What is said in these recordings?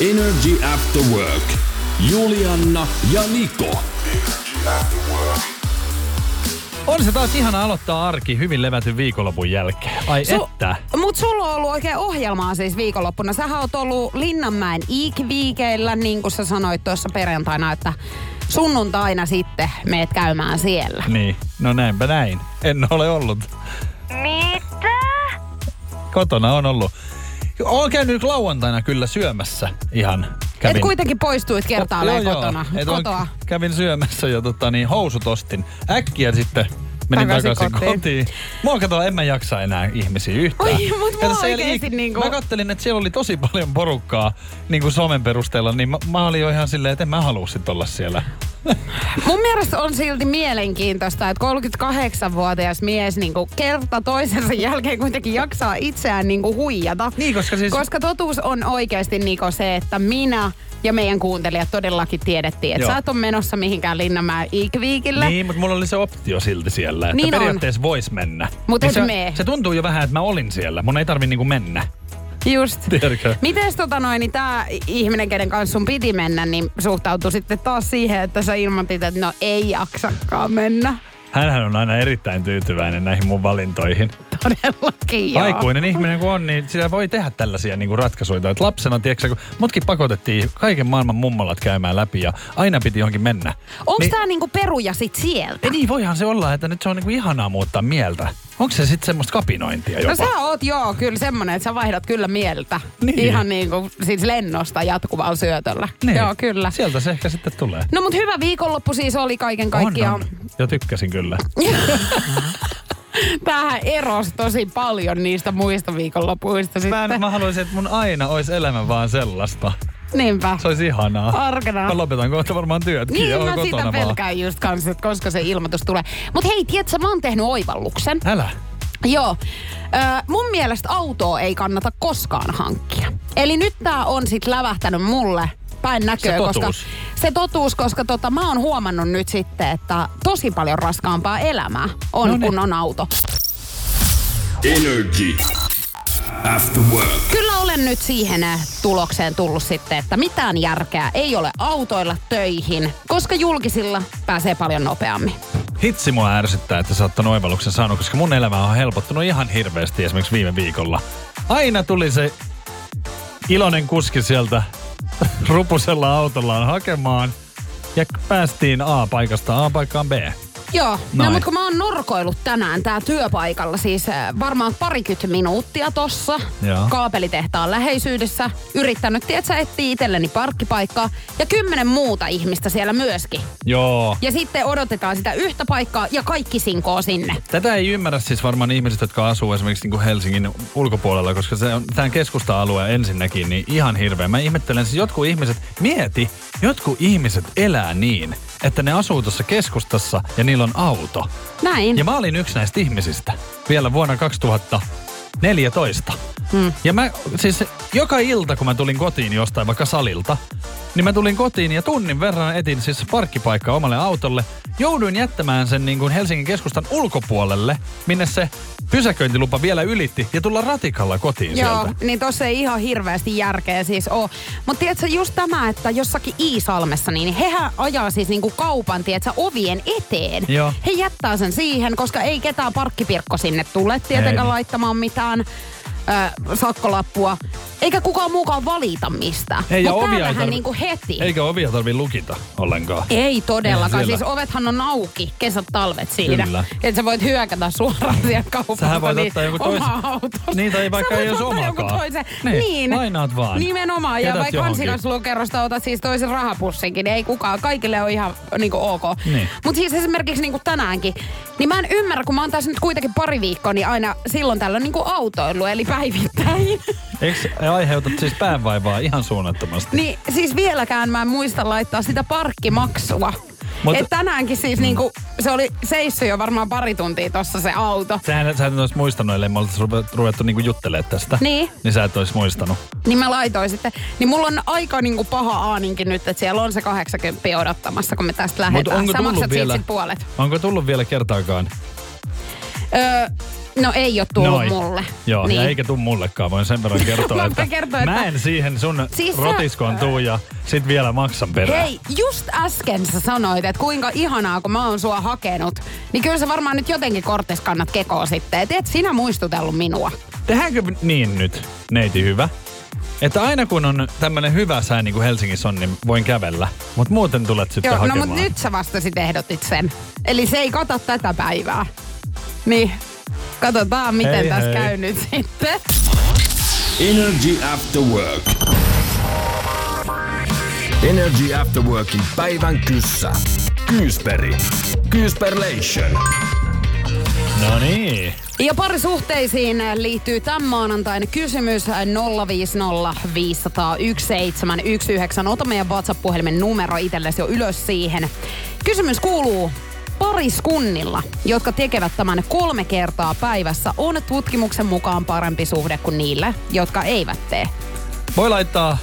Energy After Work. Julianna ja Niko. On se taas ihana aloittaa arki hyvin levätyn viikonlopun jälkeen. Ai Su- että. Mut sulla on ollut oikein ohjelmaa siis viikonloppuna. Sähän oot ollut Linnanmäen iikviikeillä, niin kuin sä sanoit tuossa perjantaina, että sunnuntaina sitten meet käymään siellä. Niin, no näinpä näin. En ole ollut. Mitä? Kotona on ollut. Olen käynyt lauantaina kyllä syömässä ihan. Et kuitenkin poistuit kertaalleen Joo, kotona. joo. Kotoa. Kävin syömässä ja tota, niin, housut ostin. Äkkiä sitten menin Takaisin takaisin, kotiin. kotiin. Mua kato, en mä jaksa enää ihmisiä yhtään. Oi, mut mua oikeesti ik- niinku- Mä kattelin, että siellä oli tosi paljon porukkaa niin kuin somen perusteella, niin mä, mä olin jo ihan silleen, että en mä halua sit olla siellä. Mun mielestä on silti mielenkiintoista, että 38-vuotias mies niin kuin kerta toisensa jälkeen kuitenkin jaksaa itseään niin kuin huijata. Niin, koska siis... Koska totuus on oikeasti Niko se, että minä ja meidän kuuntelijat todellakin tiedettiin, että Joo. sä et ole menossa mihinkään Linnanmäen Iikviikille. Niin, mutta mulla oli se optio silti siellä, että Niin periaatteessa vois mennä. Mut Niin et se, se tuntuu jo vähän, että mä olin siellä. Mun ei tarvi niinku mennä. Just. Tiedätkö? Mites tota noin, niin tää ihminen, kenen kanssa sun piti mennä, niin suhtautui sitten taas siihen, että sä ilmoitit, että no ei jaksakaan mennä. Hänhän on aina erittäin tyytyväinen näihin mun valintoihin. Todellakin joo. Aikuinen ihminen kun on, niin sitä voi tehdä tällaisia niin ratkaisuja. Et lapsena, tiedätkö, kun mutkin pakotettiin kaiken maailman mummolat käymään läpi ja aina piti johonkin mennä. Onko niin, tää niinku peruja sit sieltä? Ei niin, voihan se olla, että nyt se on niinku ihanaa muuttaa mieltä. Onko se sitten semmoista kapinointia jopa? No sä oot joo, kyllä semmonen, että sä vaihdat kyllä mieltä. Niin. Ihan niinku siis lennosta jatkuvalla syötöllä. Niin. Joo, kyllä. Sieltä se ehkä sitten tulee. No mut hyvä viikonloppu siis oli kaiken kaikkiaan. On, on. Jo tykkäsin kyllä. Tämähän erosi tosi paljon niistä muista viikonlopuista Mä, sitten. en, mä haluaisin, että mun aina olisi elämä vaan sellaista. Niinpä. Se olisi ihanaa. Arkena. Mä lopetan kohta varmaan työtkin Niin ja mä kotona sitä vaan. pelkään just kanssa, että koska se ilmoitus tulee. Mut hei, tiedätkö, mä oon tehnyt oivalluksen. Älä. Joo. Ö, mun mielestä autoa ei kannata koskaan hankkia. Eli nyt tää on sit lävähtänyt mulle päin näköä, Se koska totuus. se totuus, koska tota, mä oon huomannut nyt sitten, että tosi paljon raskaampaa elämää on, No niin. kun on auto. Energy. After Work. Kyllä olen nyt siihen äh, tulokseen tullut sitten, että mitään järkeä ei ole autoilla töihin, koska julkisilla pääsee paljon nopeammin. Hitsi mua ärsyttää, että sä oot ton oivalluksen saanut, koska mun elämä on helpottunut ihan hirveästi esimerkiksi viime viikolla. Aina tuli se iloinen kuski sieltä rupusella autollaan hakemaan ja päästiin A-paikasta A-paikkaan B. Joo, no, Noin. mutta kun mä oon norkoillut tänään tää työpaikalla, siis äh, varmaan parikymmentä minuuttia tossa Joo. kaapelitehtaan läheisyydessä, yrittänyt, tiedätkö, etsiä itselleni parkkipaikkaa ja kymmenen muuta ihmistä siellä myöskin. Joo. Ja sitten odotetaan sitä yhtä paikkaa ja kaikki sinkoo sinne. Tätä ei ymmärrä siis varmaan ihmiset, jotka asuu esimerkiksi niin kuin Helsingin ulkopuolella, koska se on tämän keskusta-alue ensinnäkin niin ihan hirveä. Mä ihmettelen siis jotkut ihmiset, mieti, jotkut ihmiset elää niin, että ne asuu tuossa keskustassa ja niillä on auto. Näin. Ja mä olin yksi näistä ihmisistä vielä vuonna 2014. Hmm. Ja mä siis joka ilta, kun mä tulin kotiin jostain vaikka salilta, niin mä tulin kotiin ja tunnin verran etin siis parkkipaikkaa omalle autolle. Jouduin jättämään sen niin kuin Helsingin keskustan ulkopuolelle, minne se pysäköintilupa vielä ylitti ja tulla ratikalla kotiin Joo, sieltä. niin tossa ei ihan hirveästi järkeä siis oo. Mutta tiedätkö, just tämä, että jossakin Iisalmessa, niin hehän ajaa siis niinku kaupan, tiedätkö, ovien eteen. Joo. He jättää sen siihen, koska ei ketään parkkipirkko sinne tule tietenkään Ei. laittamaan mitään ö, sakkolappua. Eikä kukaan muukaan valita mistään. Ei, ja ovia ei tarvi- niinku heti. Eikä ovia tarvi lukita ollenkaan. Ei todellakaan. Siis ovethan on auki kesät talvet siinä. Kyllä. Että sä voit hyökätä suoraan siihen kauppaan. Sähän voit ottaa jonkun toisen- Niin, Niin, tai vaikka ei olisi omakaan. Niin, Niin, lainaat vaan. Nimenomaan. Ja Jätät vaikka johonkin. kansikaslokerosta otat siis toisen rahapussinkin, niin ei kukaan. Kaikille on ihan niinku ok. Niin. Mutta siis esimerkiksi niinku tänäänkin, niin mä en ymmärrä, kun mä oon tässä nyt kuitenkin pari viikkoa, niin aina silloin tällöin niinku autoilu, eli päivittäin. Eikö aiheutat siis päänvaivaa ihan suunnattomasti? Niin siis vieläkään mä en muista laittaa sitä parkkimaksua. Mut- Mut, Et tänäänkin siis niinku, se oli seissyt jo varmaan pari tuntia tossa se auto. Sähän, sä et olisi muistanut, ellei me oltaisi ruve- ruvettu niinku juttelemaan tästä. Niin. Niin sä et olisi muistanut. Niin mä laitoin sitten. Niin mulla on aika niinku paha aaninkin nyt, että siellä on se 80 odottamassa, kun me tästä Mut lähdetään. onko Sä tullut maksat vielä, siitä puolet. onko tullut vielä kertaakaan? Öö, no ei ole tullut Noin. mulle. Joo, niin. ja eikä tuu mullekaan. Voin sen verran kertoa, Mä että, kertoa, että- mä en siihen sun Siis siis sä- rotiskoon tuu ja sit vielä maksan perään. Hei, just äsken sä sanoit, että kuinka ihanaa, kun mä oon sua hakenut. Niin kyllä sä varmaan nyt jotenkin korttis kannat kekoa sitten. Et et sinä muistutellut minua. Tehdäänkö niin nyt, neiti hyvä? Että aina kun on tämmönen hyvä sää niin kuin Helsingissä on, niin voin kävellä. Mutta muuten tulet sitten Joo, no hakemaan. mut nyt sä vasta sit ehdotit sen. Eli se ei kata tätä päivää. Niin, katsotaan miten Hei, tässä hei. käy nyt sitten. Energy After Work. Energy After Workin päivän kyssä. Kyysperi. Kyysperlation. No niin. Ja parisuhteisiin liittyy tämän maanantaina kysymys 050 500 1719. Ota meidän WhatsApp-puhelimen numero itsellesi jo ylös siihen. Kysymys kuuluu, pariskunnilla, jotka tekevät tämän kolme kertaa päivässä, on tutkimuksen mukaan parempi suhde kuin niille, jotka eivät tee. Voi laittaa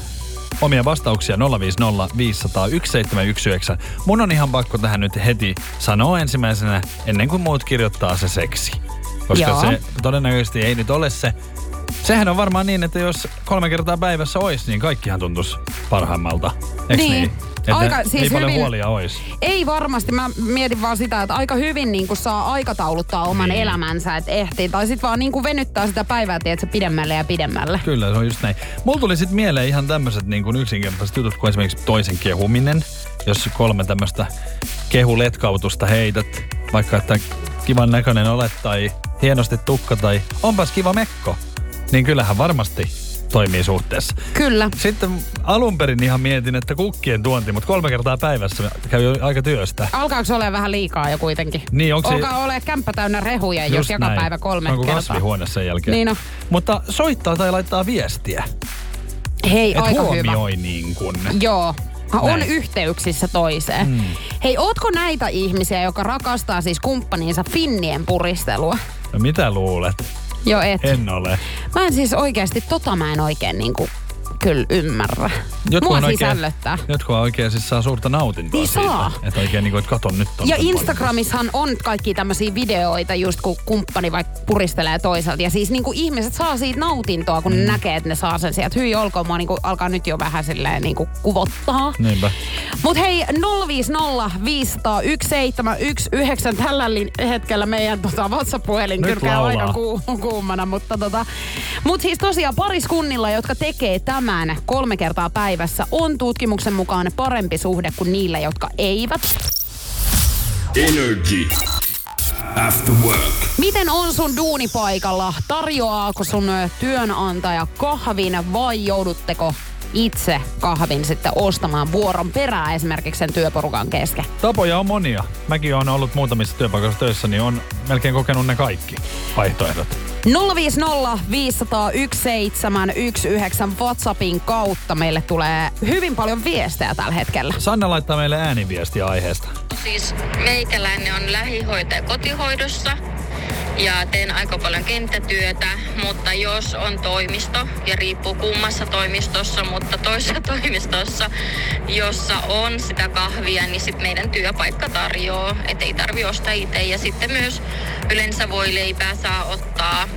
omia vastauksia 050 500 1719. Mun on ihan pakko tähän nyt heti sanoa ensimmäisenä, ennen kuin muut kirjoittaa se seksi. Koska Joo. se todennäköisesti ei nyt ole se. Sehän on varmaan niin, että jos kolme kertaa päivässä olisi, niin kaikkihan tuntuisi parhaimmalta. Eiks Niin. niin? Että Aika- siis ei paljon hyvin- huolia olisi. Ei varmasti. Mä mietin vaan sitä, että aika hyvin niin saa aikatauluttaa oman Niin. elämänsä, että ehtii. Tai sitten vaan niin venyttää sitä päivää, tiedätkö, pidemmälle ja pidemmälle. Kyllä, se on just näin. Mulla tuli sitten mieleen ihan tämmöiset niin kuin yksinkertaiset jutut, kuin esimerkiksi toisen kehuminen. Jos kolme tämmöistä kehuletkautusta heität, vaikka että kivan näköinen olet tai hienosti tukka tai onpas kiva mekko, niin kyllähän varmasti toimii suhteessa. Kyllä. Sitten alun perin ihan mietin, että kukkien tuonti, mutta kolme kertaa päivässä käy aika työstä. Alkaako se olla vähän liikaa jo kuitenkin? Niin, onko se- Alkaa ole kämppä täynnä rehuja, jos Just joka näin. päivä kolme Onko kertaa. kasvihuone sen jälkeen? Niin on. Mutta soittaa tai laittaa viestiä. Hei, Et aika hyvä. huomioi niin kuin. Joo. On Näin. yhteyksissä toiseen. Hmm. Hei, ootko näitä ihmisiä, joka rakastaa siis kumppaniinsa finnien puristelua? No mitä luulet? Joo, et. En ole. Mä en siis oikeasti, tota mä en oikein niinku kyllä ymmärrä. Mua on siis ällöttää. Jotkut oikein siis saa suurta nautintoa Niin siitä. saa. Että oikein niin kuin, että katon nyt on. Ja Instagramissahan on kaikki tämmöisiä videoita, just kun kumppani vaikka puristelee toiselta. Ja siis niinku ihmiset saa siitä nautintoa, kun mm. ne näkee, että ne saa sen sieltä. Hyi olkoon, mua niinku alkaa nyt jo vähän silleen niinku kuvottaa. Niinpä. Mut hei, 050 500 1719 tällä hetkellä meidän tota, WhatsApp-puhelin kyrkää aika ku- kuumana. Mutta tota, mut siis tosiaan pariskunnilla, jotka tekee tämän kolme kertaa päivässä, on tutkimuksen mukaan parempi suhde kuin niillä, jotka eivät. Energy After Work. Miten on sun duunipaikalla? Tarjoaako sun työnantaja kahvin vai joudutteko itse kahvin sitten ostamaan vuoron perää esimerkiksi sen työporukan kesken? Tapoja on monia. Mäkin olen ollut muutamissa työpaikoissa töissä, niin on melkein kokenut ne kaikki vaihtoehdot. 050 500 1719 WhatsAppin kautta meille tulee hyvin paljon viestejä tällä hetkellä. Sanna laittaa meille ääniviestiä aiheesta. Siis meikäläinen on lähihoitaja kotihoidossa ja teen aika paljon kenttätyötä, mutta jos on toimisto, ja riippuu kummassa toimistossa, mutta toisessa toimistossa, jossa on sitä kahvia, niin sitten meidän työpaikka tarjoaa, että ei tarvi ostaa itse. Ja sitten myös yleensä voi leipää saa ottaa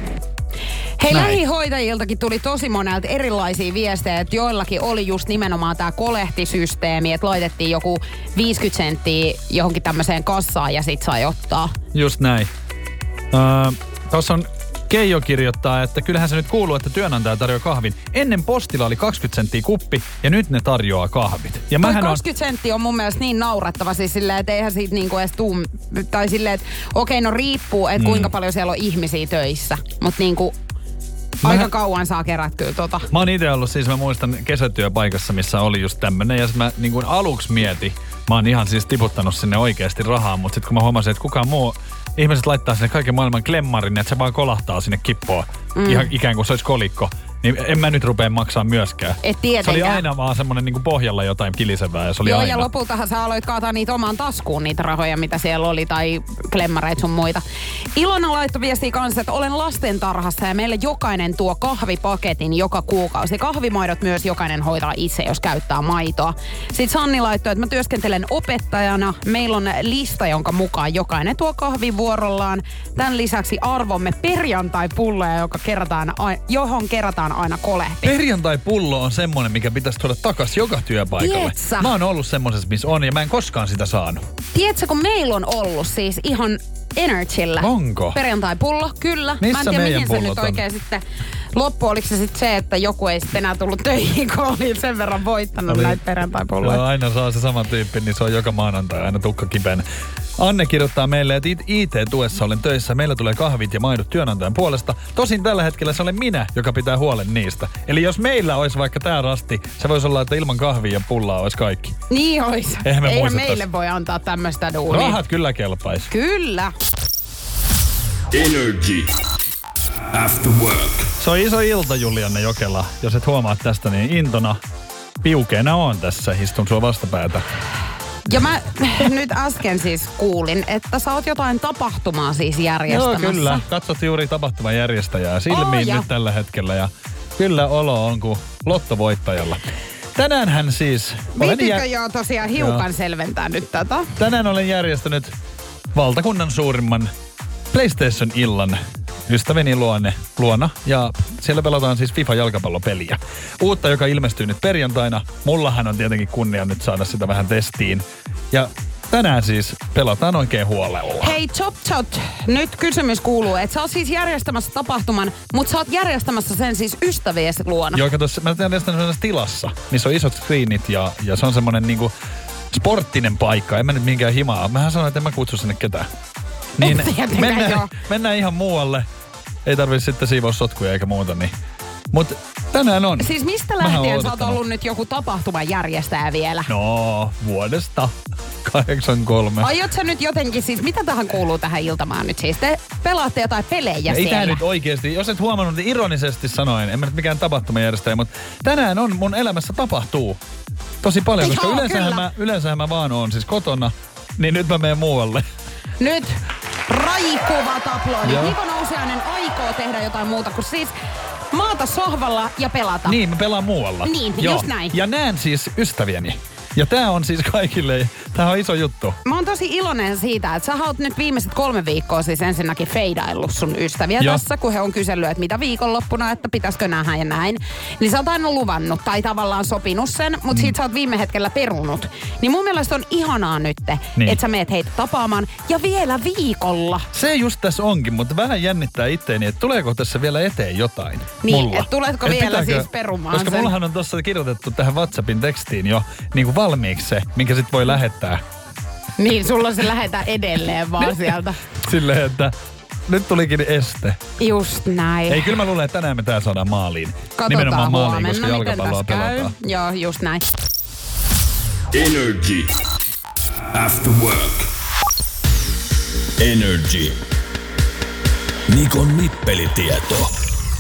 Hei, Näin. lähihoitajiltakin tuli tosi monelta erilaisia viestejä, että joillakin oli just nimenomaan tämä kolehtisysteemi, että laitettiin joku 50 senttiä johonkin tämmöiseen kassaan ja sit sai ottaa. Just näin. Öö, Tuossa on Keijo kirjoittaa, että kyllähän se nyt kuuluu, että työnantaja tarjoaa kahvin. Ennen postilla oli 20 senttiä kuppi ja nyt ne tarjoaa kahvit. Ja Toi mähän on, 20 senttiä on mun mielestä niin naurettava siis silleen, että eihän siitä niinku edes tuu, tai silleen, että okei no riippuu, että kuinka paljon siellä on ihmisiä töissä. Mutta niinku aika Mähän- kauan saa kerättyä tota. Mä oon itse ollut siis, mä muistan kesätyöpaikassa, missä oli just tämmönen. Ja sit mä niin kuin aluksi mietin, mä oon ihan siis tiputtanut sinne oikeasti rahaa, mutta sitten kun mä huomasin, että kukaan muu, ihmiset laittaa sinne kaiken maailman klemmarin, että se vaan kolahtaa sinne kippoa, mm. ihan ikään kuin se olisi kolikko. Niin en mä nyt rupea maksaa myöskään. Et Se tietenkään. oli aina vaan semmonen niin pohjalla jotain kilisevää ja se oli Joo, aina. ja lopultahan sä aloit kaataa niitä omaan taskuun, niitä rahoja, mitä siellä oli, tai klemmareita sun muita. Ilona laittoi viestiä kanssa, että olen lastentarhassa ja meille jokainen tuo kahvipaketin joka kuukausi. Kahvimaidot myös jokainen hoitaa itse, jos käyttää maitoa. Sitten Sanni laittoi, että mä työskentelen opettajana. Meillä on lista, jonka mukaan jokainen tuo kahvi vuorollaan. Tämän lisäksi arvomme perjantai-pulloja, joka kerätään, johon kerätään aina kolehti. Perjantai-pullo on semmonen, mikä pitäisi tuoda takas joka työpaikalle. Tiedätkö? Mä oon ollut semmosessa, missä on, ja mä en koskaan sitä saanut. Tiedätkö, kun meillä on ollut siis ihan Energyllä. Onko? Perjantai-pullo, kyllä. Missä Mä en tiedä, mihin se nyt oikein sitten loppu. Oliko se sitten se, että joku ei sitten enää tullut töihin, kun oli sen verran voittanut Oli- näitä Joo, perjantai-pulloja. aina saa se sama tyyppi, niin se on joka maanantai aina tukka kipeänä. Anne kirjoittaa meille, että IT-tuessa olen töissä. Meillä tulee kahvit ja maidot työnantajan puolesta. Tosin tällä hetkellä se olen minä, joka pitää huolen niistä. Eli jos meillä olisi vaikka tämä rasti, se voisi olla, että ilman kahvia ja pullaa olisi kaikki. Niin ois. Eihän me Eihän meille voi antaa tämmöistä duunia. Rahat kyllä kelpaisi. Kyllä. Energy. After work. Se on iso ilta, Julianne Jokela. Jos et huomaa tästä, niin intona piukeena on tässä. Istun sua vastapäätä. Ja mä nyt äsken siis kuulin, että sä oot jotain tapahtumaa siis järjestämässä. Joo, kyllä. Katsot juuri tapahtuman järjestäjää silmiin Oh, nyt tällä hetkellä. Ja kyllä olo on kuin lottovoittajalla. Tänään hän siis... olen Viititkö jä- jo tosiaan hiukan Joo. selventää nyt tätä? Tänään olen järjestänyt valtakunnan suurimman PlayStation-illan ystäväni luonne, luona. Ja siellä pelataan siis FIFA-jalkapallopeliä. Uutta, joka ilmestyy nyt perjantaina. Mullahan on tietenkin kunnia nyt saada sitä vähän testiin. Ja tänään siis pelataan oikein huolella. Hei Chop Chot, nyt kysymys kuuluu, että sä oot siis järjestämässä tapahtuman, mutta sä oot järjestämässä sen siis ystäviesi luona. Joo, kato, mä järjestän sellaisessa tilassa, missä on isot screenit ja, ja se on semmoinen niinku sporttinen paikka. En mä nyt minkään himaa. Mähän sanoin, että en mä kutsu sinne ketään. Niin mennään, joo. mennään ihan muualle. Ei tarvi sitten siivoa sotkuja eikä muuta. Niin. Mutta tänään on. Siis mistä lähtien sä oot ollut nyt joku tapahtuman järjestäjä vielä? No, vuodesta 83. Aiot sä nyt jotenkin siis, mitä tähän kuuluu tähän iltamaan nyt siis? Te pelaatte jotain pelejä Ei siellä. tää nyt oikeesti, jos et huomannut, niin ironisesti sanoen, en mä nyt mikään tapahtumajärjestäjä, mutta tänään on mun elämässä tapahtuu tosi paljon, koska Joo, yleensähän kyllä. mä, yleensähän mä vaan oon siis kotona, niin nyt mä menen muualle. Nyt raikuvat aplodit. Joo. Niko Nousiainen aikoo tehdä jotain muuta kuin siis maata sohvalla ja pelata. Niin, mä pelaan muualla. Niin, just näin. Ja näen siis ystäviäni. Ja tää on siis kaikille, tää on iso juttu. Mä oon tosi iloinen siitä, että sä oot nyt viimeiset kolme viikkoa siis ensinnäkin feidaillut sun ystäviä Joo. tässä, kun he on kysellyt, että mitä viikonloppuna, että pitäisikö nähdä ja näin. Niin sä oot aina luvannut tai tavallaan sopinut sen, mutta mm. siitä sä oot viime hetkellä perunut. Niin mun mielestä on ihanaa nyt, Niin. että sä meet heitä tapaamaan ja vielä viikolla. Se just tässä onkin, mutta vähän jännittää itteeni, että tuleeko tässä vielä eteen jotain Niin, mulla. et tuletko vielä siis perumaan Koska sen? mullahan on tuossa kirjoitettu tähän WhatsAppin tekstiin jo niin kuin valmiiksi se, minkä sit voi lähettää. Niin, sulla se lähetään edelleen vaan sieltä. Silleen, että nyt tulikin este. Just näin. Ei, kyllä mä luulen, että tänään me tää saadaan maaliin. Katsotaan Nimenomaan maaliin, huomenna, koska miten jalkapalloa pelataan. Joo, just näin. Energy. After work. Energy. Nikon nippelitieto.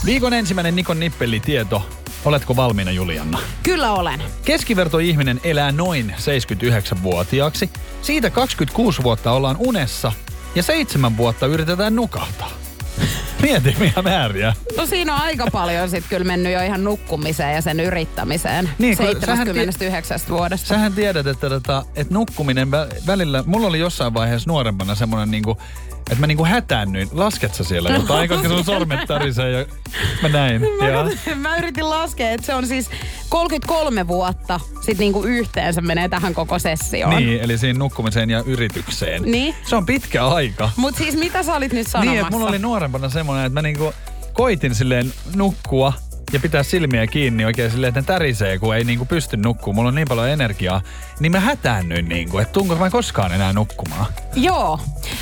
Viikon ensimmäinen Nikon nippelitieto. Oletko valmiina, Julianna? Kyllä olen. Keskivertoihminen elää noin 79-vuotiaaksi. Siitä 26 vuotta ollaan unessa ja seitsemän vuotta yritetään nukahtaa. Mieti, mitä määriä. No siinä on aika paljon sitten kyllä mennyt jo ihan nukkumiseen ja sen yrittämiseen. Niin, kun 79 vuodesta. Sähän tiedät, että, tota, että nukkuminen vä- välillä, mulla oli jossain vaiheessa nuorempana semmoinen niinku, että mä niinku hätäännyin. Lasket sä siellä jotain, koska sun sormet tärisee ja mä näin. Ja. Mä, mä yritin laskea, että se on siis 33 vuotta sit niinku yhteensä menee tähän koko sessioon. Niin, eli siinä nukkumiseen ja yritykseen. Niin. Se on pitkä aika. Mut siis mitä sä olit nyt sanomassa? Niin, että mulla oli nuorempana semmoinen, että mä niinku koitin silleen nukkua ja pitää silmiä kiinni oikein silleen, että ne tärisee, kun ei niinku pysty nukkumaan. Mulla on niin paljon energiaa. Niin mä hätäännyin niinku, että tuunko mä koskaan enää nukkumaan. Joo.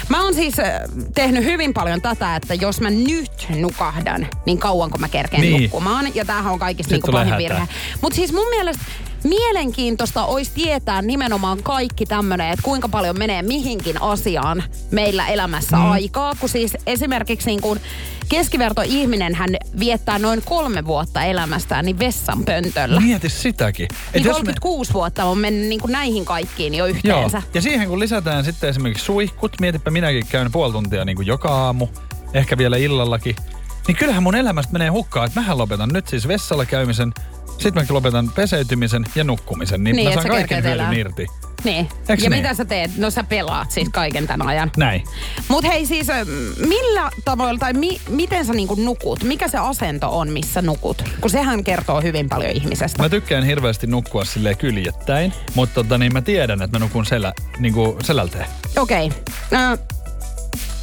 Mä oon siis äh, tehnyt hyvin paljon tätä, että jos mä nyt nukahdan, niin kauanko mä kerkeen Niin. nukkumaan. Ja tämähän on kaikista niinku pahin virhe. Mutta siis mun mielestä mielenkiintoista olisi tietää nimenomaan kaikki tämmöinen, että kuinka paljon menee mihinkin asiaan meillä elämässä mm. aikaa. Kun siis esimerkiksi niin kuin keskiverto ihminen hän viettää noin kolme vuotta elämästään niin vessan pöntöllä. Mieti sitäkin. Niin jos 36 vuotta on mennyt niin kuin näihin kaikkiin jo Joo. yhteensä. Ja siihen kun lisätään sitten esimerkiksi suihkut, mietipä minäkin käyn puoli tuntia niin kuin joka aamu, ehkä vielä illallakin, niin kyllähän mun elämästä menee hukkaan, että mähän lopetan nyt siis vessalla käymisen, sitten mä lopetan peseytymisen ja nukkumisen, niin, Niin, mä et saan kaiken hyödyn irti. Niin. Eiks ja niin? mitä sä teet? No sä pelaat siis kaiken tämän ajan. Näin. Mut hei siis, millä tavoilla tai mi, miten sä niinku nukut? Mikä se asento on, missä nukut? Kun sehän kertoo hyvin paljon ihmisestä. Mä tykkään hirveästi nukkua silleen kyljettäin, mutta tota, niin mä tiedän, että mä nukun selä, niin kuin selälteen. Okei. Okay.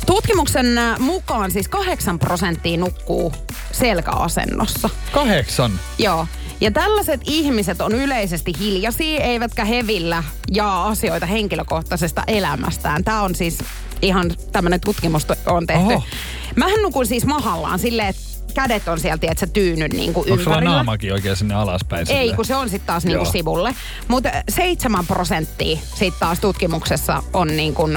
Tutkimuksen ö, mukaan siis 8 prosenttia nukkuu selkäasennossa. Kahdeksan. Joo. Ja tällaiset ihmiset on yleisesti hiljaisia, eivätkä hevillä jaa asioita henkilökohtaisesta elämästään. Tämä on siis ihan tämmöinen tutkimus on tehty. Oho. Mähän nukun siis mahallaan silleen, että kädet on sieltä, että sä tyynyt niinku Onko sulla naamakin oikein sinne alaspäin? Ei, silleen? kun se on sitten taas niinku Joo. sivulle. Mutta 7 prosenttia sitten taas tutkimuksessa on niinku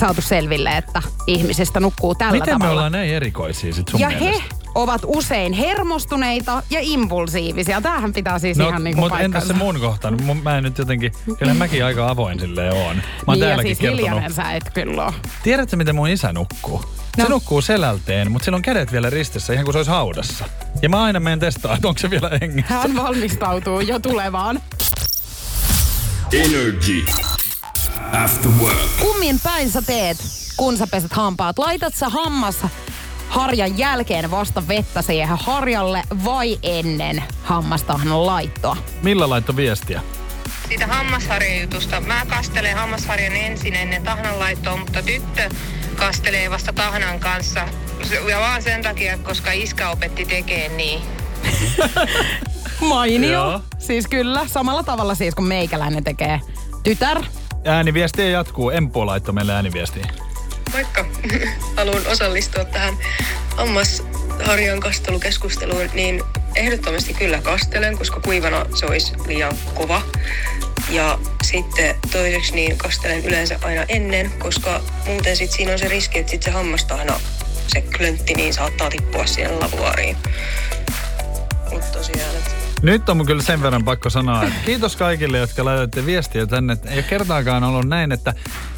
saatu selville, että ihmisistä nukkuu tällä Miten me tavalla. ollaan näin erikoisia sit sun ja mielestä? he ovat usein hermostuneita ja impulsiivisia. Tämähän pitää siis No, ihan niinku mutta entäs se mun kohta? Mun, mä en nyt jotenkin, kyllä mäkin aika avoin silleen oon. Mä oon niin täälläkin siis kertonut. hiljainen sä et kyllä ole. Tiedätkö, miten mun isä nukkuu? Se No. nukkuu selälteen, mutta sillä on kädet vielä ristissä, ihan kuin se olisi haudassa. Ja mä aina menen testaa, että onko se vielä hengissä. Hän valmistautuu jo tulevaan. Energy. After work. Kummin päin sä teet, kun sä peset hampaat? Laitat sä hammas harjan jälkeen vasta vettä siihen harjalle vai ennen hammastahnan laittoa? Millä laitto viestiä? Siitä hammasharjajutusta. Mä kastelen hammasharjan ensin ennen tahnanlaittoa, mutta tyttö kastelee vasta tahnan kanssa. Ja vaan sen takia, koska iskä opetti tekemään niin. Mainio. Joo. Siis kyllä, samalla tavalla siis kun meikäläinen tekee tytär. Ääniviestiä jatkuu. Empo laittoi meille ääniviestiä. Vaikka haluan osallistua tähän hammasharjan kastelukeskusteluun, niin ehdottomasti kyllä kastelen, koska kuivana se olisi liian kova. Ja sitten toiseksi niin kastelen yleensä aina ennen, koska muuten sit siinä on se riski, että sit se hammastahna, se klöntti, niin saattaa tippua siihen lavuaariin. Mutta tosiaan, että Nyt on kyllä sen verran pakko sanoa, että kiitos kaikille, jotka laitatte viestiä tänne. Ei kertaakaan ollut näin, että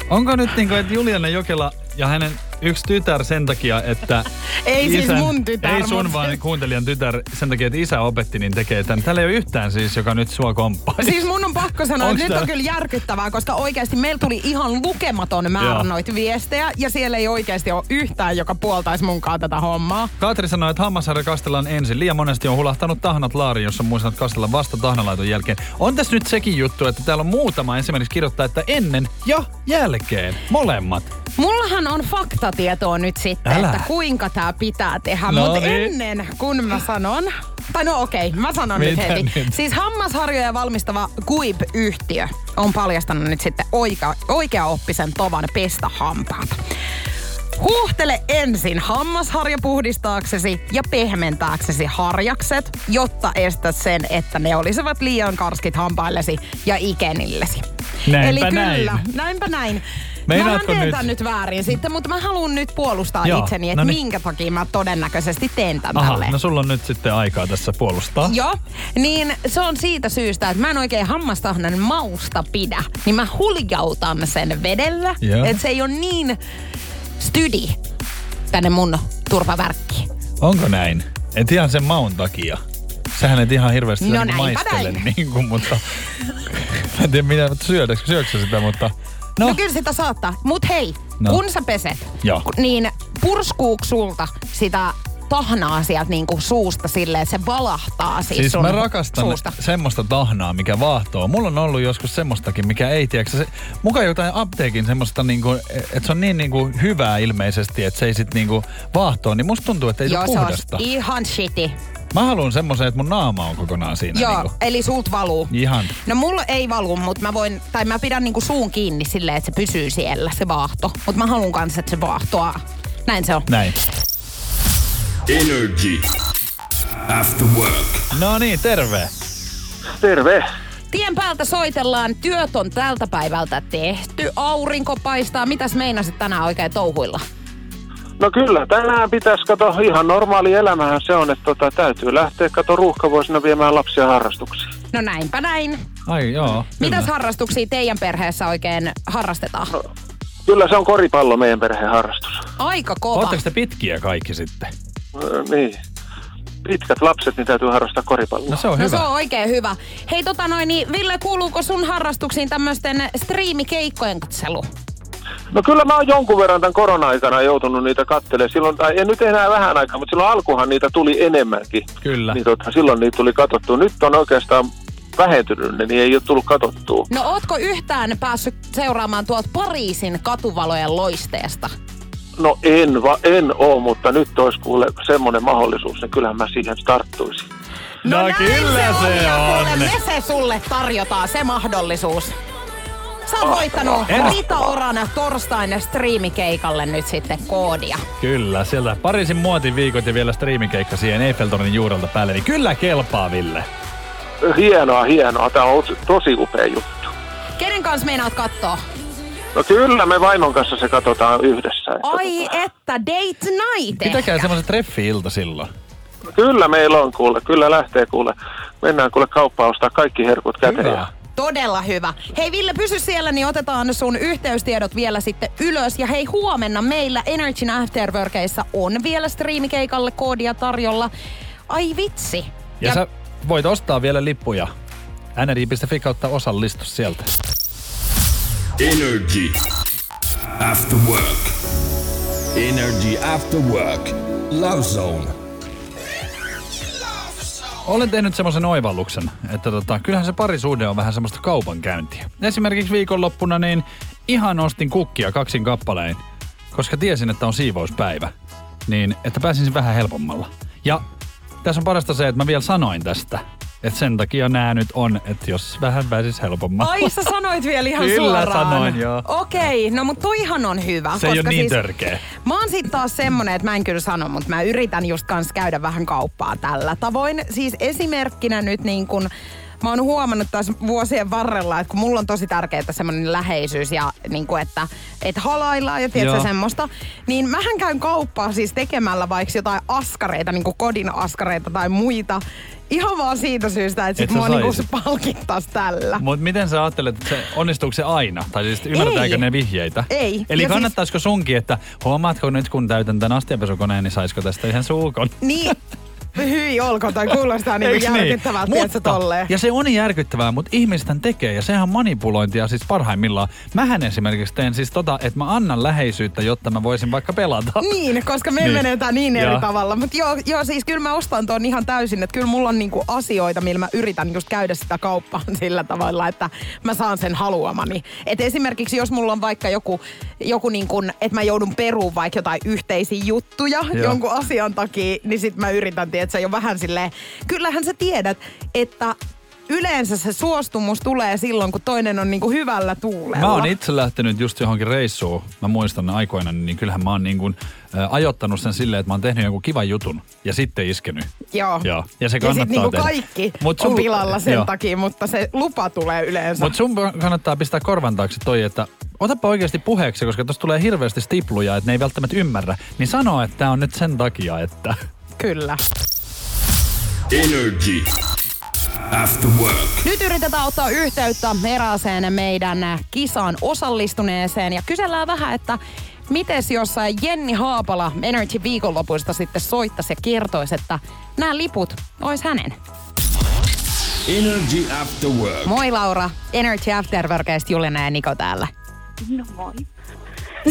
onko nyt niin kuin, että Juliana Jokela ja hänen yksi tytär sen takia, että... Ei siis mun tytär, Ei sun, vaan kuuntelijan tytär sen takia, että isä opetti, niin tekee tämän. Täällä ei ole yhtään siis, joka nyt sua komppaa. Siis mun on pakko sanoa, että nyt on kyllä järkyttävää, koska oikeasti meillä tuli ihan lukematon määrä noita viestejä ja siellä ei oikeasti ole yhtään, joka puoltaisi munkaan tätä hommaa. Katri sanoi, että hammasharja kastellaan ensin. Liian monesti on hulahtanut tahnat laariin, jossa on muistanut kastella vasta tahnalaiton jälkeen. On tässä nyt sekin juttu, että täällä on muutama esimerkiksi kirjoittaa, että ennen ja jälkeen. Molemmat. Mullahan on faktatietoa nyt sitten, Älä. että kuinka tämä pitää tehdä, No mutta niin. ennen kun mä sanon, tai no okei, mä sanon nyt Mitä heti. nyt? Siis hammasharjoja valmistava Guib-yhtiö on paljastanut nyt sitten oika, oikeaoppisen tavan pestä hampaata. Huuhtele ensin hammasharja puhdistaaksesi ja pehmentääksesi harjakset, jotta estät sen, että ne olisivat liian karskit hampaillesi ja ikenillesi. Näinpä Eli kyllä, näin. näinpä näin. Meinaatko mä teen nyt- nyt väärin sitten, mutta mä haluan nyt puolustaa Joo, itseni, että no niin. minkä takia mä todennäköisesti teen tän Aha, tälleen. no sulla on nyt sitten aikaa tässä puolustaa. Joo, niin se on siitä syystä, että mä en oikein hammastahnan mausta pidä. Niin mä huljautan sen vedellä, että se ei ole niin stydi tänne mun turvavärkkiin. Onko näin? Et ihan sen maun takia. Sähän et ihan hirveästi No näinpä maistele, näin. niin kuin, mutta... mä en tiedä, mitä syödätkö, syöksä sä sitä, mutta... No, No, kyllä sitä saattaa. Mut hei, No. kun sä peset, Joo. niin purskuuko sulta sitä tahnaa sieltä niinku suusta silleen, että se valahtaa siis, Siis sun mä rakastan suusta. semmoista tahnaa, mikä vahtoo. Mulla on ollut joskus semmoistakin, mikä ei tiedä. Se, mukaan jotain apteekin semmoista, niinku, että se on niin niinku hyvää ilmeisesti, että se ei sit niinku vahtoo. Niin musta tuntuu, että ei Joo, se puhdasta. ihan shitty. Mä haluan semmoisen, että mun naama on kokonaan siinä. Joo, Niinku. eli sulta valuu. Ihan. No mulla ei valu, mutta mä voin, tai mä pidän niinku suun kiinni silleen, että se pysyy siellä, se vaahto. Mutta mä haluan kanssa, että se vaahtoa. Näin se on. Näin. Energy. After work. No niin, terve. Terve. Tien päältä soitellaan, työt on tältä päivältä tehty, aurinko paistaa. Mitäs meinasit tänään oikein touhuilla? No kyllä, tänään pitäisi kato ihan normaali elämähän se on, että tota, täytyy lähteä kato ruuhkavuosina viemään lapsia harrastuksiin. No näinpä näin. Ai joo. Mitäs kyllä. harrastuksia teidän perheessä oikein harrastetaan? Kyllä se on koripallo meidän perheen harrastus. Aika kova. Ootteko te pitkiä kaikki sitten? Öö, niin. Pitkät lapset, niin täytyy harrastaa koripalloa. No se on No hyvä. se on oikein hyvä. Hei tota noin, niin Ville, kuuluuko sun harrastuksiin tämmöisten striimikeikkojen katselu? No kyllä mä oon jonkun verran tämän korona-aikana joutunut niitä kattelemaan. Silloin, tai en nyt enää vähän aikaa, mutta silloin alkuhan niitä tuli enemmänkin. Kyllä. Niin tota, silloin niitä tuli katsottua. Nyt on oikeastaan vähentynyt, niin ei ole tullut katsottua. No ootko yhtään päässyt seuraamaan tuolta Pariisin katuvalojen loisteesta? No en, va, en oo, mutta nyt olisi kuule semmoinen mahdollisuus, niin kyllähän mä siihen starttuisin. No, näin kyllä se on. se ja on. kuule, me se sulle tarjotaan, se mahdollisuus. Sä oot voittanut En- Rita Orana torstain striimikeikalle nyt sitten koodia. Kyllä, sieltä Pariisin muotiviikot ja vielä striimikeikka siihen Eiffeltornin juurelta päälle, niin kyllä kelpaa, Ville. Hienoa, hienoa. Tämä on tosi upea juttu. Kenen kanssa meinaat kattoo? No kyllä, me vaimon kanssa se katsotaan yhdessä. että Ai tota, että date night Pitäkää semmoisen treffi-ilta silloin. Kyllä meillä on kuule, kyllä lähtee kuule. Mennään kuule kauppaan ostaa kaikki herkut käteen. Hyvä. Todella hyvä. Hei Ville, pysy siellä, niin otetaan sun yhteystiedot vielä sitten ylös. Ja hei, huomenna meillä Energyn Afterworkeissa on vielä striimikeikalle koodia tarjolla. Ai vitsi. Ja, ja sä voit ostaa vielä lippuja. nri.fi kautta osallistus sieltä. Energy. After work. Energy after work. Love Zone. Olen tehnyt semmoisen oivalluksen, että tota, kyllähän se parisuhde on vähän semmoista kaupankäyntiä. Esimerkiksi viikonloppuna niin ihan ostin kukkia kaksin kappaleen, koska tiesin, että on siivouspäivä. Niin, että pääsisin vähän helpommalla. Ja tässä on parasta se, että mä vielä sanoin tästä. Että sen takia nämä nyt on, että jos vähän pääsis helpommalla. Ai sä sanoit vielä ihan Kyllä suoraan. sanoin, joo. Okei, no mutta toihan on hyvä. Se ei ole niin siis, törkeä. Mä oon sit taas semmonen, että mä en kyllä sano, mutta mä yritän just kans käydä vähän kauppaa tällä tavoin. Siis esimerkkinä nyt niin kun Mä oon huomannut taas vuosien varrella, että kun mulla on tosi tärkeää semmoinen läheisyys ja niin kuin, että, että halaillaan ja tiedätkö semmoista, niin mähän käyn kauppaa siis tekemällä vaikka jotain askareita, niin kuin kodin askareita tai muita. Ihan vaan siitä syystä, että sit Et mua niinku palkittaisi tällä. Mutta miten sä ajattelet, että se, onnistuuko se aina? Tai siis ymmärtääkö Ei. ne vihjeitä? Ei. Eli Ja siis- kannattaisiko sunkin, että huomaatko nyt kun täytän tämän astiapesukoneen, niin saisiko tästä ihan suukon? Niin, hyi olko, tai kuulostaa niin Eiks järkyttävältä, niin? että tolleen. ja se on järkyttävää, mutta ihmisten tekee ja sehän on manipulointia siis parhaimmillaan. Mähän esimerkiksi teen siis tota, että mä annan läheisyyttä, jotta mä voisin vaikka pelata. Niin, koska me Niin. niin. menee tää niin eri Joo. tavalla. Mutta joo, joo, siis kyllä mä ostan ton ihan täysin, että kyllä mulla on niinku asioita, millä mä yritän just käydä sitä kauppaa sillä tavalla, että mä saan sen haluamani. Et esimerkiksi jos mulla on vaikka joku, joku niin kuin, että mä joudun peruun vaikka jotain yhteisiä juttuja Joo. jonkun asian takia, niin sit mä yritän, että se jo vähän silleen, kyllähän sä tiedät, että yleensä se suostumus tulee silloin, kun toinen on niinku hyvällä tuulella. Mä oon itse lähtenyt just johonkin reissuun. Mä muistan aikoina, niin kyllähän mä oon niin kuin, ä, ajoittanut sen silleen, että mä oon tehnyt jonkun kivan jutun ja sitten iskenyt. Joo. Joo. Ja se ja sit kannattaa niinku tehdä. kaikki Mut on sul- pilalla sen joo. takia, mutta se lupa tulee yleensä. Mutta sun kannattaa pistää korvan taakse toi, että otapa oikeasti puheeksi, koska tuossa tulee hirveästi stipluja, että ne ei välttämättä ymmärrä. Niin sano, että tää on nyt sen takia, että... Kyllä. Energy. After work. Nyt yritetään ottaa yhteyttä erääseen meidän kisaan osallistuneeseen ja kysellään vähän, että mites jos Jenni Haapala Energy viikonlopuista sitten soittaisi ja kertoisi, että nämä liput ois hänen. Energy after work. Moi Laura, Energy Afterworkista Juliana ja Niko täällä. No moi.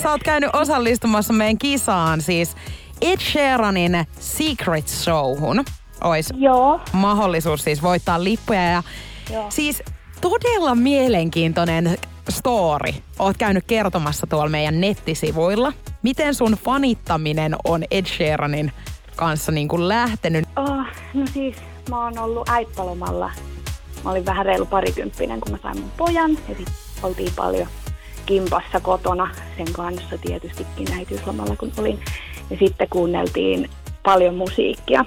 Sä oot käynyt osallistumassa meidän kisaan siis Ed Sheeranin Secret Showhun olisi Joo, mahdollisuus siis voittaa lippuja. Ja Joo. siis todella mielenkiintoinen story. Oot käynyt kertomassa tuolla meidän nettisivuilla. Miten sun fanittaminen on Ed Sheeranin kanssa niin kuin lähtenyt? oh, no siis mä oon ollut äippälomalla. Mä olin vähän reilu parikymppinen, kun mä sain mun pojan. Ja sitten oltiin paljon kimpassa kotona sen kanssa tietystikin äitiyslomalla, kun olin. Ja sitten kuunneltiin paljon musiikkia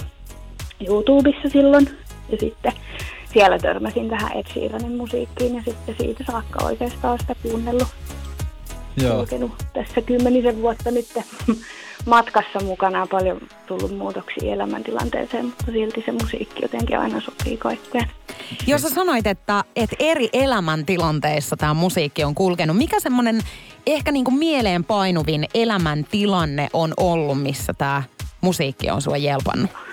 YouTubessa silloin. Ja sitten siellä törmäsin tähän Ed Sheeranin musiikkiin ja sitten siitä saakka oikeastaan sitä kuunnellut. kulkenut tässä kymmenisen vuotta nyt matkassa mukana on paljon tullut muutoksia elämäntilanteeseen, mutta silti se musiikki jotenkin aina sopii kaikkeen. Jos sä sanoit, että, että eri elämäntilanteissa tämä musiikki on kulkenut, mikä semmoinen ehkä niin kuin mieleen painuvin elämäntilanne on ollut, missä tämä musiikki on sua jelpannut?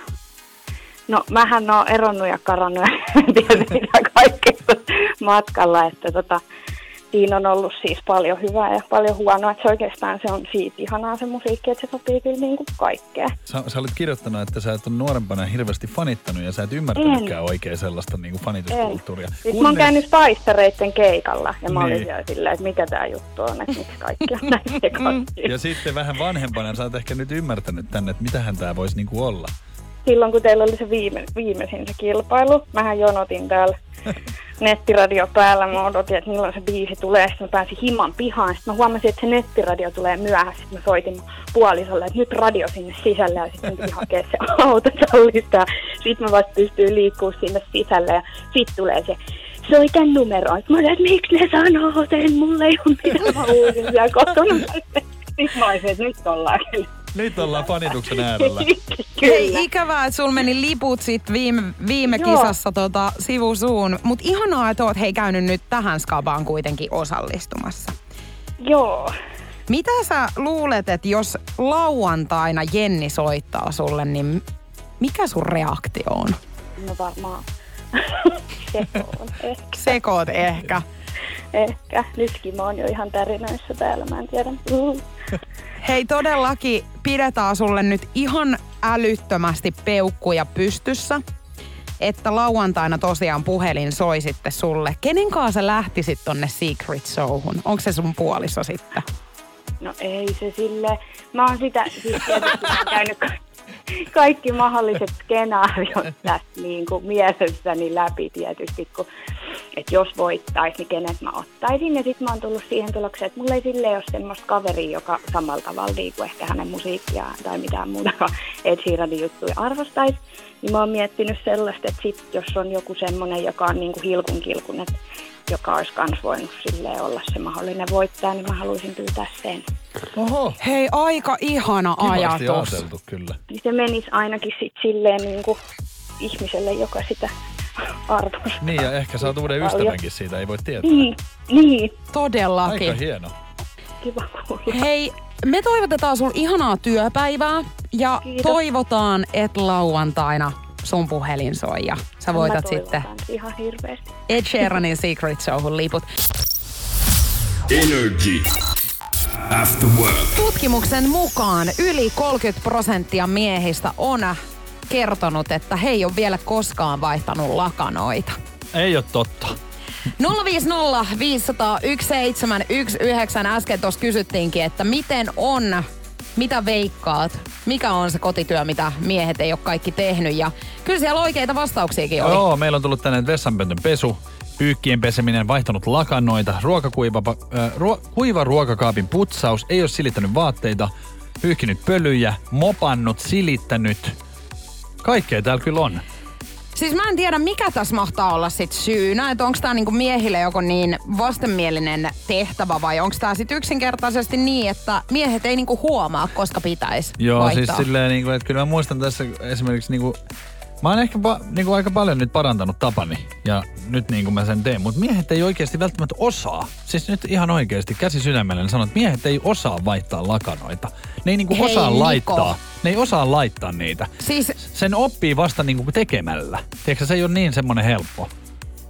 No mähän oon eronnut ja karannut ja en tiedä mitä kaikkea matkalla, että tota, siinä on ollut siis paljon hyvää ja paljon huonoa, että se oikeastaan se on siitä ihanaa se musiikki, että se sopii kyllä niin kuin kaikkeen. Sä, sä olit kirjoittanut, että sä et ole nuorempana hirveästi fanittanut ja sä et ymmärtänytkään oikein sellaista niin kuin fanituskulttuuria. Siis mä oon käynyt taistareitten keikalla ja mä olin Niin. siellä silleen, että mikä tää juttu on, että miksi kaikki on näin. Ja sitten vähän vanhempana sä oot ehkä nyt ymmärtänyt tänne, että mitähän tää voisi niinku olla. Silloin, kun teillä oli se viime, viimeisin se kilpailu, mähän jonotin täällä nettiradio päällä. Mä odotin, että milloin se biisi tulee. Sitten mä pääsin himan pihaan. Sitten mä huomasin, että se nettiradio tulee myöhässä. Sitten mä soitin puolisolle, että nyt radio sinne sisälle. Ja sitten piti hakea se autotallista. Sitten mä vasta pystyin liikkuu sinne sisälle. Ja sitten tulee se soitan numeroon. Mä olin, että miksi ne sanoo sen? Mulle ei ole mitään. Mä huusin siellä kotona. Sitten mä olisin, että nyt ollaan kyllä. Nyt ollaan fanituksen äärellä. Hei, ikävää, että sulla meni liput sit viime, viime Joo. kisassa tota, sivusuun. Mutta ihanaa, että oot hei käynyt nyt tähän skabaan kuitenkin osallistumassa. Joo. Mitä sä luulet, että jos lauantaina Jenni soittaa sulle, niin mikä sun reaktio on? No varmaan sekoon. Ehkä. Sekoot ehkä. Ehkä. Nytkin mä oon jo ihan tärinöissä täällä, mä en tiedä. Hei, todellakin pidetään sulle nyt ihan älyttömästi peukkuja pystyssä, että lauantaina tosiaan puhelin soi sitten sulle. Kenen kanssa sä lähtisit tonne Secret Showhun? Onko se sun puoliso sitten? No ei se sille. Mä oon sitä, siis käynyt ka- kaikki mahdolliset skenaariot tästä niin kuin mielessäni läpi tietysti, kun, että jos voittaisi, niin kenet mä ottaisin. Ja sitten mä oon tullut siihen tulokseen, että mulla ei sille ole semmoista kaveria, joka samalla tavalla kuin ehkä hänen musiikkiaan tai mitään muuta Ed Sheeranin juttuja arvostaisi. Niin mä oon miettinyt sellaista, että sit, jos on joku semmoinen, joka on niin kuin hilkun kilkun, että joka olisi kans voinut silleen olla se mahdollinen voittaja, niin mä haluaisin pyytää sen. Oho, Hei, aika ihana kivasti ajatus. ajateltu kyllä. Niin se menisi ainakin sit silleen niin kuin ihmiselle, joka sitä arvostaa. Niin ja ehkä saat uuden Paljon. ystävänkin siitä, ei voi tietää. Niin, niin. Todellakin. Aika hieno. Kiva kuulla. Hei, me toivotetaan sun ihanaa työpäivää ja Kiitos. toivotaan, että lauantaina sun puhelin soi ja sä voitat sitten Ihan hirveästi. Ed Sheeranin Secret Showhun liput. Energy. After work. Tutkimuksen mukaan yli 30 prosenttia miehistä on kertonut, että he ei ole vielä koskaan vaihtanut lakanoita. Ei ole totta. 050 500 1719 äsken tuossa kysyttiinkin, että miten on, mitä veikkaat, mikä on se kotityö, mitä miehet ei ole kaikki tehnyt. Ja kyllä siellä oikeita vastauksiakin oli. Joo, meillä on tullut tänne vessanpöntön pesu, pyykkien peseminen, vaihtanut lakanoita, ruokakuiva, äh, ruo, kuiva ruokakaapin putsaus, ei ole silittänyt vaatteita, pyyhkinyt pölyjä, mopannut, silittänyt. Kaikkea täällä kyllä on. Siis mä en tiedä, mikä tässä mahtaa olla sit syynä, että onko tämä niinku miehille joko niin vastenmielinen tehtävä vai onko tämä sitten yksinkertaisesti niin, että miehet ei niinku huomaa, koska pitäisi Joo, vaihtaa. siis silleen, niin kuin, että kyllä mä muistan tässä esimerkiksi niin kuin, Mä oon ehkä pa, niin kuin aika paljon nyt parantanut tapani ja nyt niin kuin mä sen teen, mutta miehet ei oikeasti välttämättä osaa. Siis nyt ihan oikeasti käsi sydämellä niin sanon, että miehet ei osaa vaihtaa lakanoita. Ne ei niin kuin Hei, osaa Niko. laittaa. Ne ei osaa laittaa niitä. Siis Sen oppii vasta niin kuin tekemällä. Tiedätkö, se ei ole niin semmoinen helppo.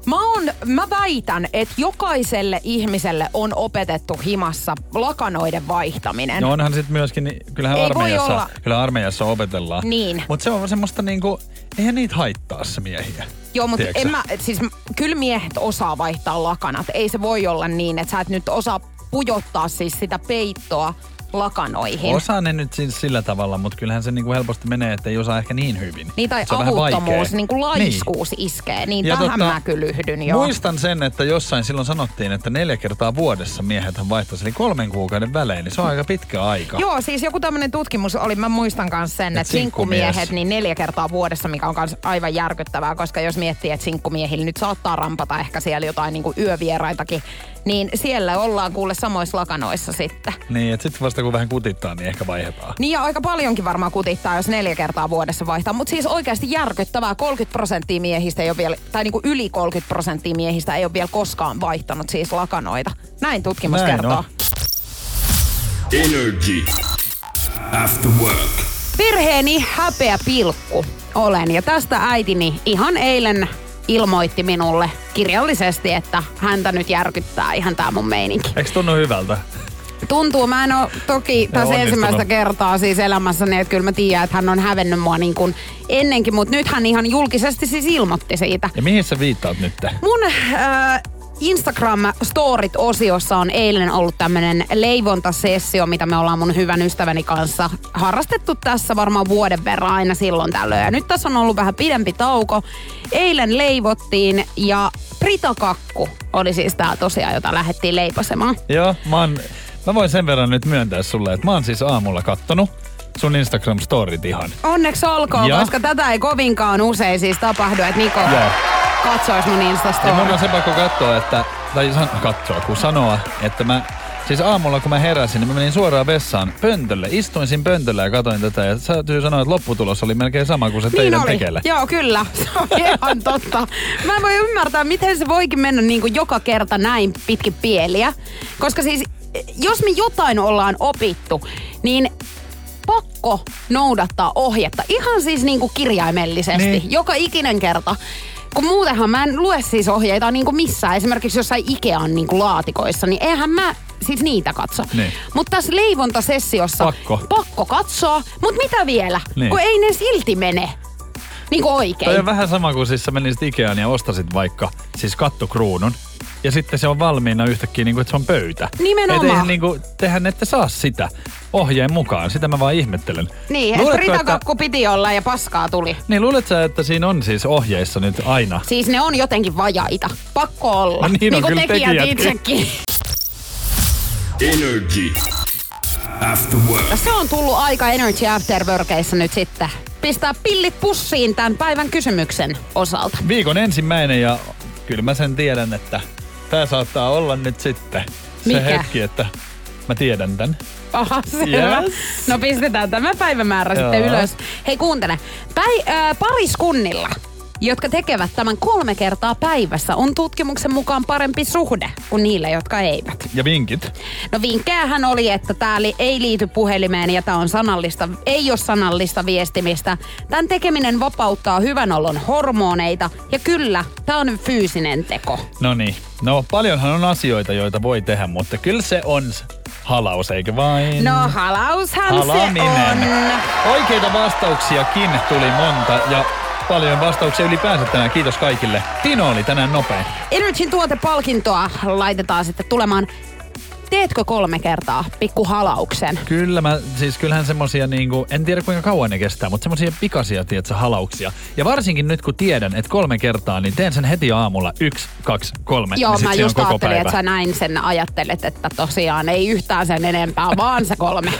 Mä oon mä väitän, että jokaiselle ihmiselle on opetettu himassa lakanoiden vaihtaminen. No onhan sitten myöskin, niin kyllähän Ei armeijassa, kyllä armeijassa opetellaan. Niin. Mutta se on semmoista niinku, eihän niitä haittaa se miehiä. Joo, mutta en mä, siis kyllä miehet osaa vaihtaa lakanat. Ei se voi olla niin, että sä et nyt osaa pujottaa siis sitä peittoa lakanoihin. Osaa ne nyt siis sillä tavalla, mutta kyllähän se niinku helposti menee, että ei osaa ehkä niin hyvin. Niin tai Se on avuttomuus, niin kuin laiskuus niin. iskee. Niin Ja tähän tota, mä kyllä yhdyn joo. Muistan sen, että jossain silloin sanottiin, että neljä kertaa vuodessa miehet vaihtaisi, eli kolmen kuukauden välein, niin se on aika pitkä aika. Joo, siis joku tämmöinen tutkimus oli, mä muistan myös sen, Et että sinkkumiehet niin neljä kertaa vuodessa, mikä on myös aivan järkyttävää, koska jos miettii, että sinkkumiehillä nyt saattaa rampata ehkä siellä jotain niin kuin yövieraitakin, niin siellä ollaan kuule samoissa lakanoissa sitten. Niin, että sitten vasta kun vähän kutittaa, niin ehkä vaihdetaan. Niin ja aika paljonkin varmaan kutittaa, jos neljä kertaa vuodessa vaihtaa. Mutta siis oikeasti järkyttävää. 30 prosenttia miehistä ei ole vielä, tai niinku yli 30 prosenttia miehistä ei ole vielä koskaan vaihtanut siis lakanoita. Näin tutkimus Näin kertoo. on. Energy. After work. Perheeni häpeä pilkku olen ja tästä äitini ihan eilen ilmoitti minulle kirjallisesti, että häntä nyt järkyttää ihan tää mun meininki. Eikö tunnu hyvältä? Tuntuu, mä en ole toki tässä onnistunut. ensimmäistä kertaa siis elämässäni, että kyllä mä tiedän, että hän on hävennyt mua niin kuin ennenkin, mutta nyt hän ihan julkisesti siis ilmoitti siitä. Ja mihin sä viittaat nyt? Mun äh, Instagram Storit-osiossa on eilen ollut tämmönen leivontasessio, mitä me ollaan mun hyvän ystäväni kanssa harrastettu tässä varmaan vuoden verran aina silloin tällöin. Ja nyt tässä on ollut vähän pidempi tauko. Eilen leivottiin ja Pritakakku oli siis tää tosiaan, jota lähdettiin leiposemaan. Joo, mä, oon, mä voin sen verran nyt myöntää sulle, että mä oon siis aamulla kattonut sun Instagram-storit ihan. Onneksi olkoon, Ja? koska tätä ei kovinkaan usein siis tapahdu, että Niko Joo. Katsois mun Ja mun Instastoria. on se pakko katsoa, että, tai san, katsoa, kun sanoa, että mä, siis aamulla kun mä heräsin, niin mä menin suoraan vessaan pöntölle. Istuin siinä pöntöllä ja katsoin tätä ja täytyy sanoa, että lopputulos oli melkein sama kuin se Niin teidän oli. tekele. Joo, kyllä. Se on ihan totta. Mä en voi ymmärtää, miten se voikin mennä niin kuin joka kerta näin pitkin pieliä. Koska siis, jos me jotain ollaan opittu, niin pakko noudattaa ohjetta. Ihan siis niin kuin kirjaimellisesti. Niin. Joka ikinen kerta. Kun muutenhan mä en lue siis ohjeita niin kuin missään. Esimerkiksi jossain Ikean niin kuin laatikoissa, niin eihän mä siis niitä katso. Niin. Mutta tässä leivontasessiossa Pakko. pakko katsoa. Mutta mitä vielä? Niin. Kun ei ne silti mene. Niin kuin oikein. Toi on vähän sama kuin siis sä menisit Ikeaan ja ostasit vaikka siis kattokruunun. Ja sitten se on valmiina yhtäkkiä, niin kuin, että se on pöytä. Nimenomaan. Et eihän, niin kuin, tehän ette saa sitä ohjeen mukaan. Sitä mä vaan ihmettelen. Niin, että Luuletko, Britakakku piti olla ja paskaa tuli. Niin luulet sä, että siinä on siis ohjeissa nyt aina? Siis ne on jotenkin vajaita. Pakko olla. No niin on kuin tekijät tekijätkin. itsekin. Energy. After work. Se on tullut aika Energy After Workeissa nyt sitten. Pistää pillit pussiin tämän päivän kysymyksen osalta. Viikon ensimmäinen ja kyllä mä sen tiedän, että tää saattaa olla nyt sitten se Mikä? hetki, että mä tiedän tän. Aha, selvä. Yes. No pistetään tämä päivämäärä Joo. sitten ylös. Hei kuuntele. Päi, äh, pariskunnilla, jotka tekevät tämän kolme kertaa päivässä, on tutkimuksen mukaan parempi suhde kuin niillä, jotka eivät. Ja vinkit. No vinkkejähän oli, että tämä ei liity puhelimeen ja tämä on sanallista, ei ole sanallista viestimistä. Tämän tekeminen vapauttaa hyvän olon hormoneita ja kyllä, tämä on fyysinen teko. No niin. No paljonhan on asioita, joita voi tehdä, mutta kyllä se on halaus, eikö vain? No halaushan se Halaminen. on. Oikeita vastauksiakin tuli monta ja paljon vastauksia ylipäänsä tänään. Kiitos kaikille. Tino oli tänään nopein. Energyn tuotepalkintoa laitetaan sitten tulemaan. Teetkö kolme kertaa pikku halauksen? Kyllä mä, siis kyllähän semmosia niinku, en tiedä kuinka kauan ne kestää, mutta semmosia pikaisia, tiedätkö, halauksia. Ja varsinkin nyt kun tiedän, että kolme kertaa, niin teen sen heti aamulla. Yksi, kaksi, kolme. Joo, niin mä just koko ajattelin, päivä. että sä näin sen ajattelet, että tosiaan ei yhtään sen enempää, vaan se kolme.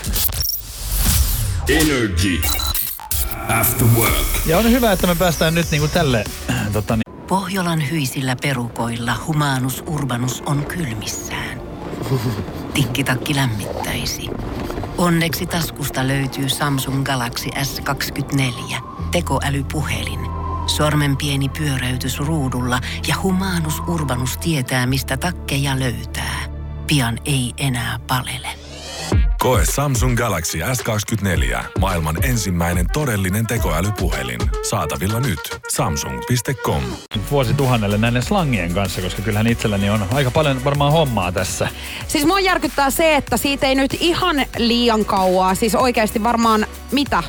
Energy. After work. Ja on hyvä, että me päästään nyt niinku tälle, äh, tota, niin, Pohjolan hyisillä perukoilla humanus urbanus on kylmissään. Tikkitakki lämmittäisi. Onneksi taskusta löytyy Samsung Galaxy S24 tekoälypuhelin. Sormen pieni pyöräytys ruudulla ja humanus urbanus tietää, mistä takkeja löytää. Pian ei enää palele. Koe Samsung Galaxy S24. Maailman ensimmäinen todellinen tekoälypuhelin. Saatavilla nyt. Samsung.com. Vuosi tuhannelle näiden slangien kanssa, koska kyllähän itselläni on aika paljon varmaan hommaa tässä. Siis mua järkyttää se, että siitä ei nyt ihan liian kauaa, siis oikeasti varmaan mitä?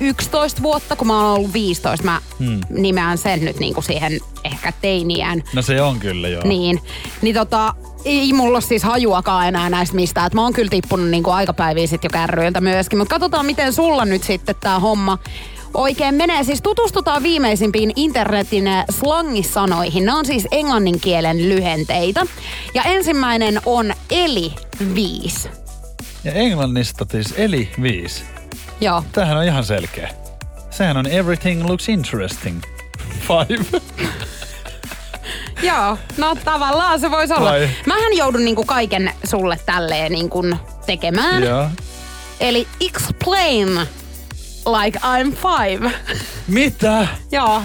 11 vuotta, kun mä oon ollut 15. Mä hmm. nimeän sen nyt niinku siihen ehkä teiniään. No se on kyllä joo. Niin. Niin tota, ei mulla siis hajuakaan enää näistä mistään. Et mä oon kyllä tippunut niinku aikapäiviä sit jo kärryiltä myöskin. Mutta katsotaan, miten sulla nyt sitten tämä homma oikein menee. Siis tutustutaan viimeisimpiin internetin eh, slangisanoihin. Ne on siis englannin kielen lyhenteitä. Ja ensimmäinen on eli viis. Ja englannista siis eli viisi. Joo. Tämähän on ihan selkeä. Sehän on everything looks interesting. Five. Joo, no tavallaan se voisi olla. Vai? Mähän joudun niinku kaiken sulle tälleen niinku tekemään. Joo. Eli explain like I'm five. Mitä? Joo.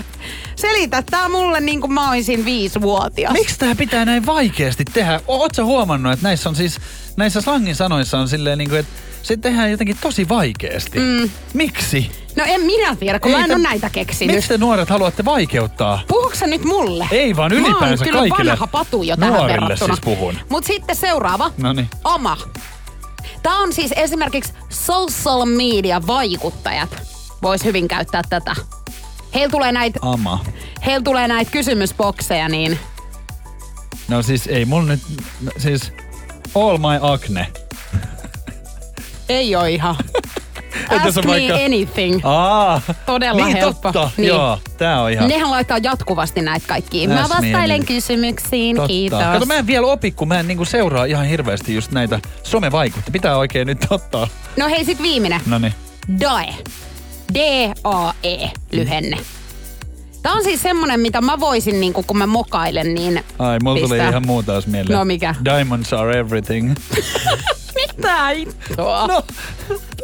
Selitä tää mulle niin kuin mä oisin viisivuotias. Miksi tää pitää näin vaikeasti tehdä? Ootko huomannut, että näissä on siis, näissä slangin sanoissa on silleen niin kuin, että se tehdään jotenkin tosi vaikeasti. Mm. Miksi? No en minä tiedä, kun Ei mä en te- ole näitä keksinyt. Miksi te nuoret haluatte vaikeuttaa? Puhuuko nyt mulle? Ei vaan Mä ylipäänsä oon kyllä kaikille vanha patu jo tähän nuorille verrattuna. siis puhun. Mut sitten seuraava. Noniin. Oma. Tää on siis esimerkiksi social media vaikuttajat. Vois hyvin käyttää tätä. Heillä tulee näitä Ama. heillä tulee näitä kysymysbokseja, niin No siis ei mulla nyt, no siis all my acne. ei oo ihan. Ask me vaikka- anything. Aa, Todella niin helppo. totta. Niin. Joo, tää on ihan Nehän laittaa jatkuvasti näitä kaikkia. Mä vastailen kysymyksiin, totta. kiitos. Kato, mä en vielä opi, kun mä en niinku seuraa ihan hirveästi just näitä somevaikutteita. Pitää oikein nyt ottaa. No hei, sit viimeinen. No niin. DAE. D-A-E lyhenne. Tää on siis semmonen, mitä mä voisin, niin kun mä mokailen, niin Ai, mulla tuli ihan muu taas mieleen. No mikä? Diamonds are everything. Mitä hittoa? no,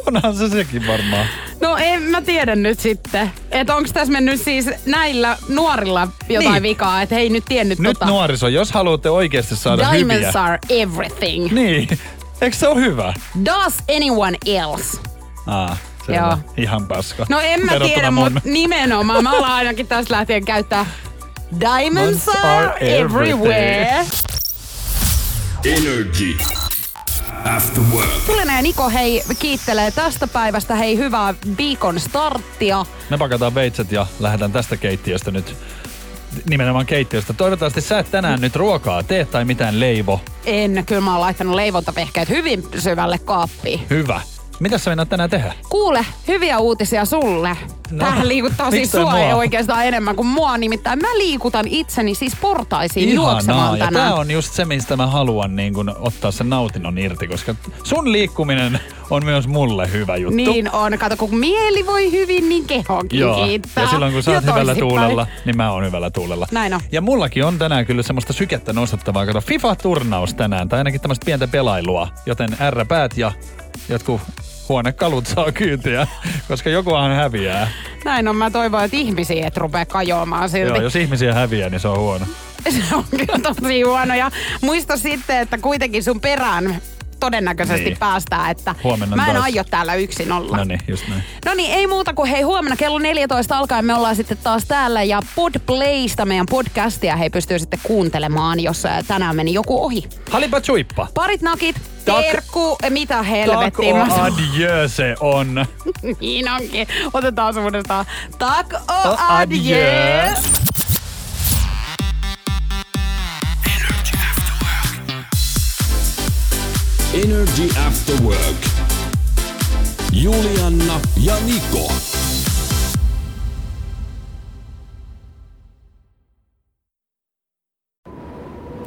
onhan se sekin varmaan. No en mä tiedä nyt sitten. Että onks tässä mennyt siis näillä nuorilla jotain Niin. vikaa, että hei nyt tiennyt Nyt tota. nuoriso, jos haluatte oikeasti saada hyviä. Diamonds are everything. Niin. Eikö se ole hyvä? Does anyone else? Aa, se Joo. on ihan paska. No en mä Verrattuna tiedä, mutta nimenomaan. Mä alan ainakin tästä lähtien käyttää Diamonds Diamonds are are everywhere. Energy. After work. Kulinen ja Niko hei kiittelee tästä päivästä. Hei hyvää viikon starttia. Me pakataan veitset ja lähdetään tästä keittiöstä nyt nimenomaan keittiöstä. Toivottavasti sä et tänään nyt ruokaa tee tai mitään leivo. En, kyllä mä oon laittanut leivontavehkeet hyvin syvälle kaappiin. Hyvä. Mitä sä meinaat tänään tehdä? Kuule, hyviä uutisia sulle. No, Tähän liikuttaa siis sua mua? ei oikeastaan enemmän kuin mua. Nimittäin mä liikutan itseni siis portaisiin juoksemaan ja tänään. tää on just se, mistä mä haluan niin kun, ottaa sen nautinnon irti, koska sun liikkuminen on myös mulle hyvä juttu. Niin on. Kato, kun mieli voi hyvin, niin kehokin Joo, kiittää. ja silloin kun sä oot Ja hyvällä tuulella, niin mä oon hyvällä tuulella. Näin on. Ja mullakin on tänään kyllä semmoista sykettä nostattavaa. Kato, FIFA-turnaus tänään, tai ainakin tämmöistä pientä pelailua. Joten R-päät ja jotkut huonekalut saa kyytiä, koska jokuhan häviää. Näin on. Mä toivon, että ihmisiä et rupea kajoamaan silti. Joo, jos ihmisiä häviää, niin se on huono. Se on kyllä tosi huono. Ja muista sitten, että kuitenkin sun perään todennäköisesti Niin. päästään, että Huomenna mä en taas. aio täällä yksin olla. No niin, just näin. No niin, ei muuta kuin hei huomenna kello 14 alkaen me ollaan sitten taas täällä ja Podplaysta meidän podcastia hei pystyy sitten kuuntelemaan, jos ää, tänään meni joku ohi. Halipa chuippa. Parit nakit, Terkku, mitä helvettiä. o mä sanon. adieu se on. niin onkin. Otetaan se uudestaan. Tak o O adieu. adieu. Energy After Work. Julianna ja Niko.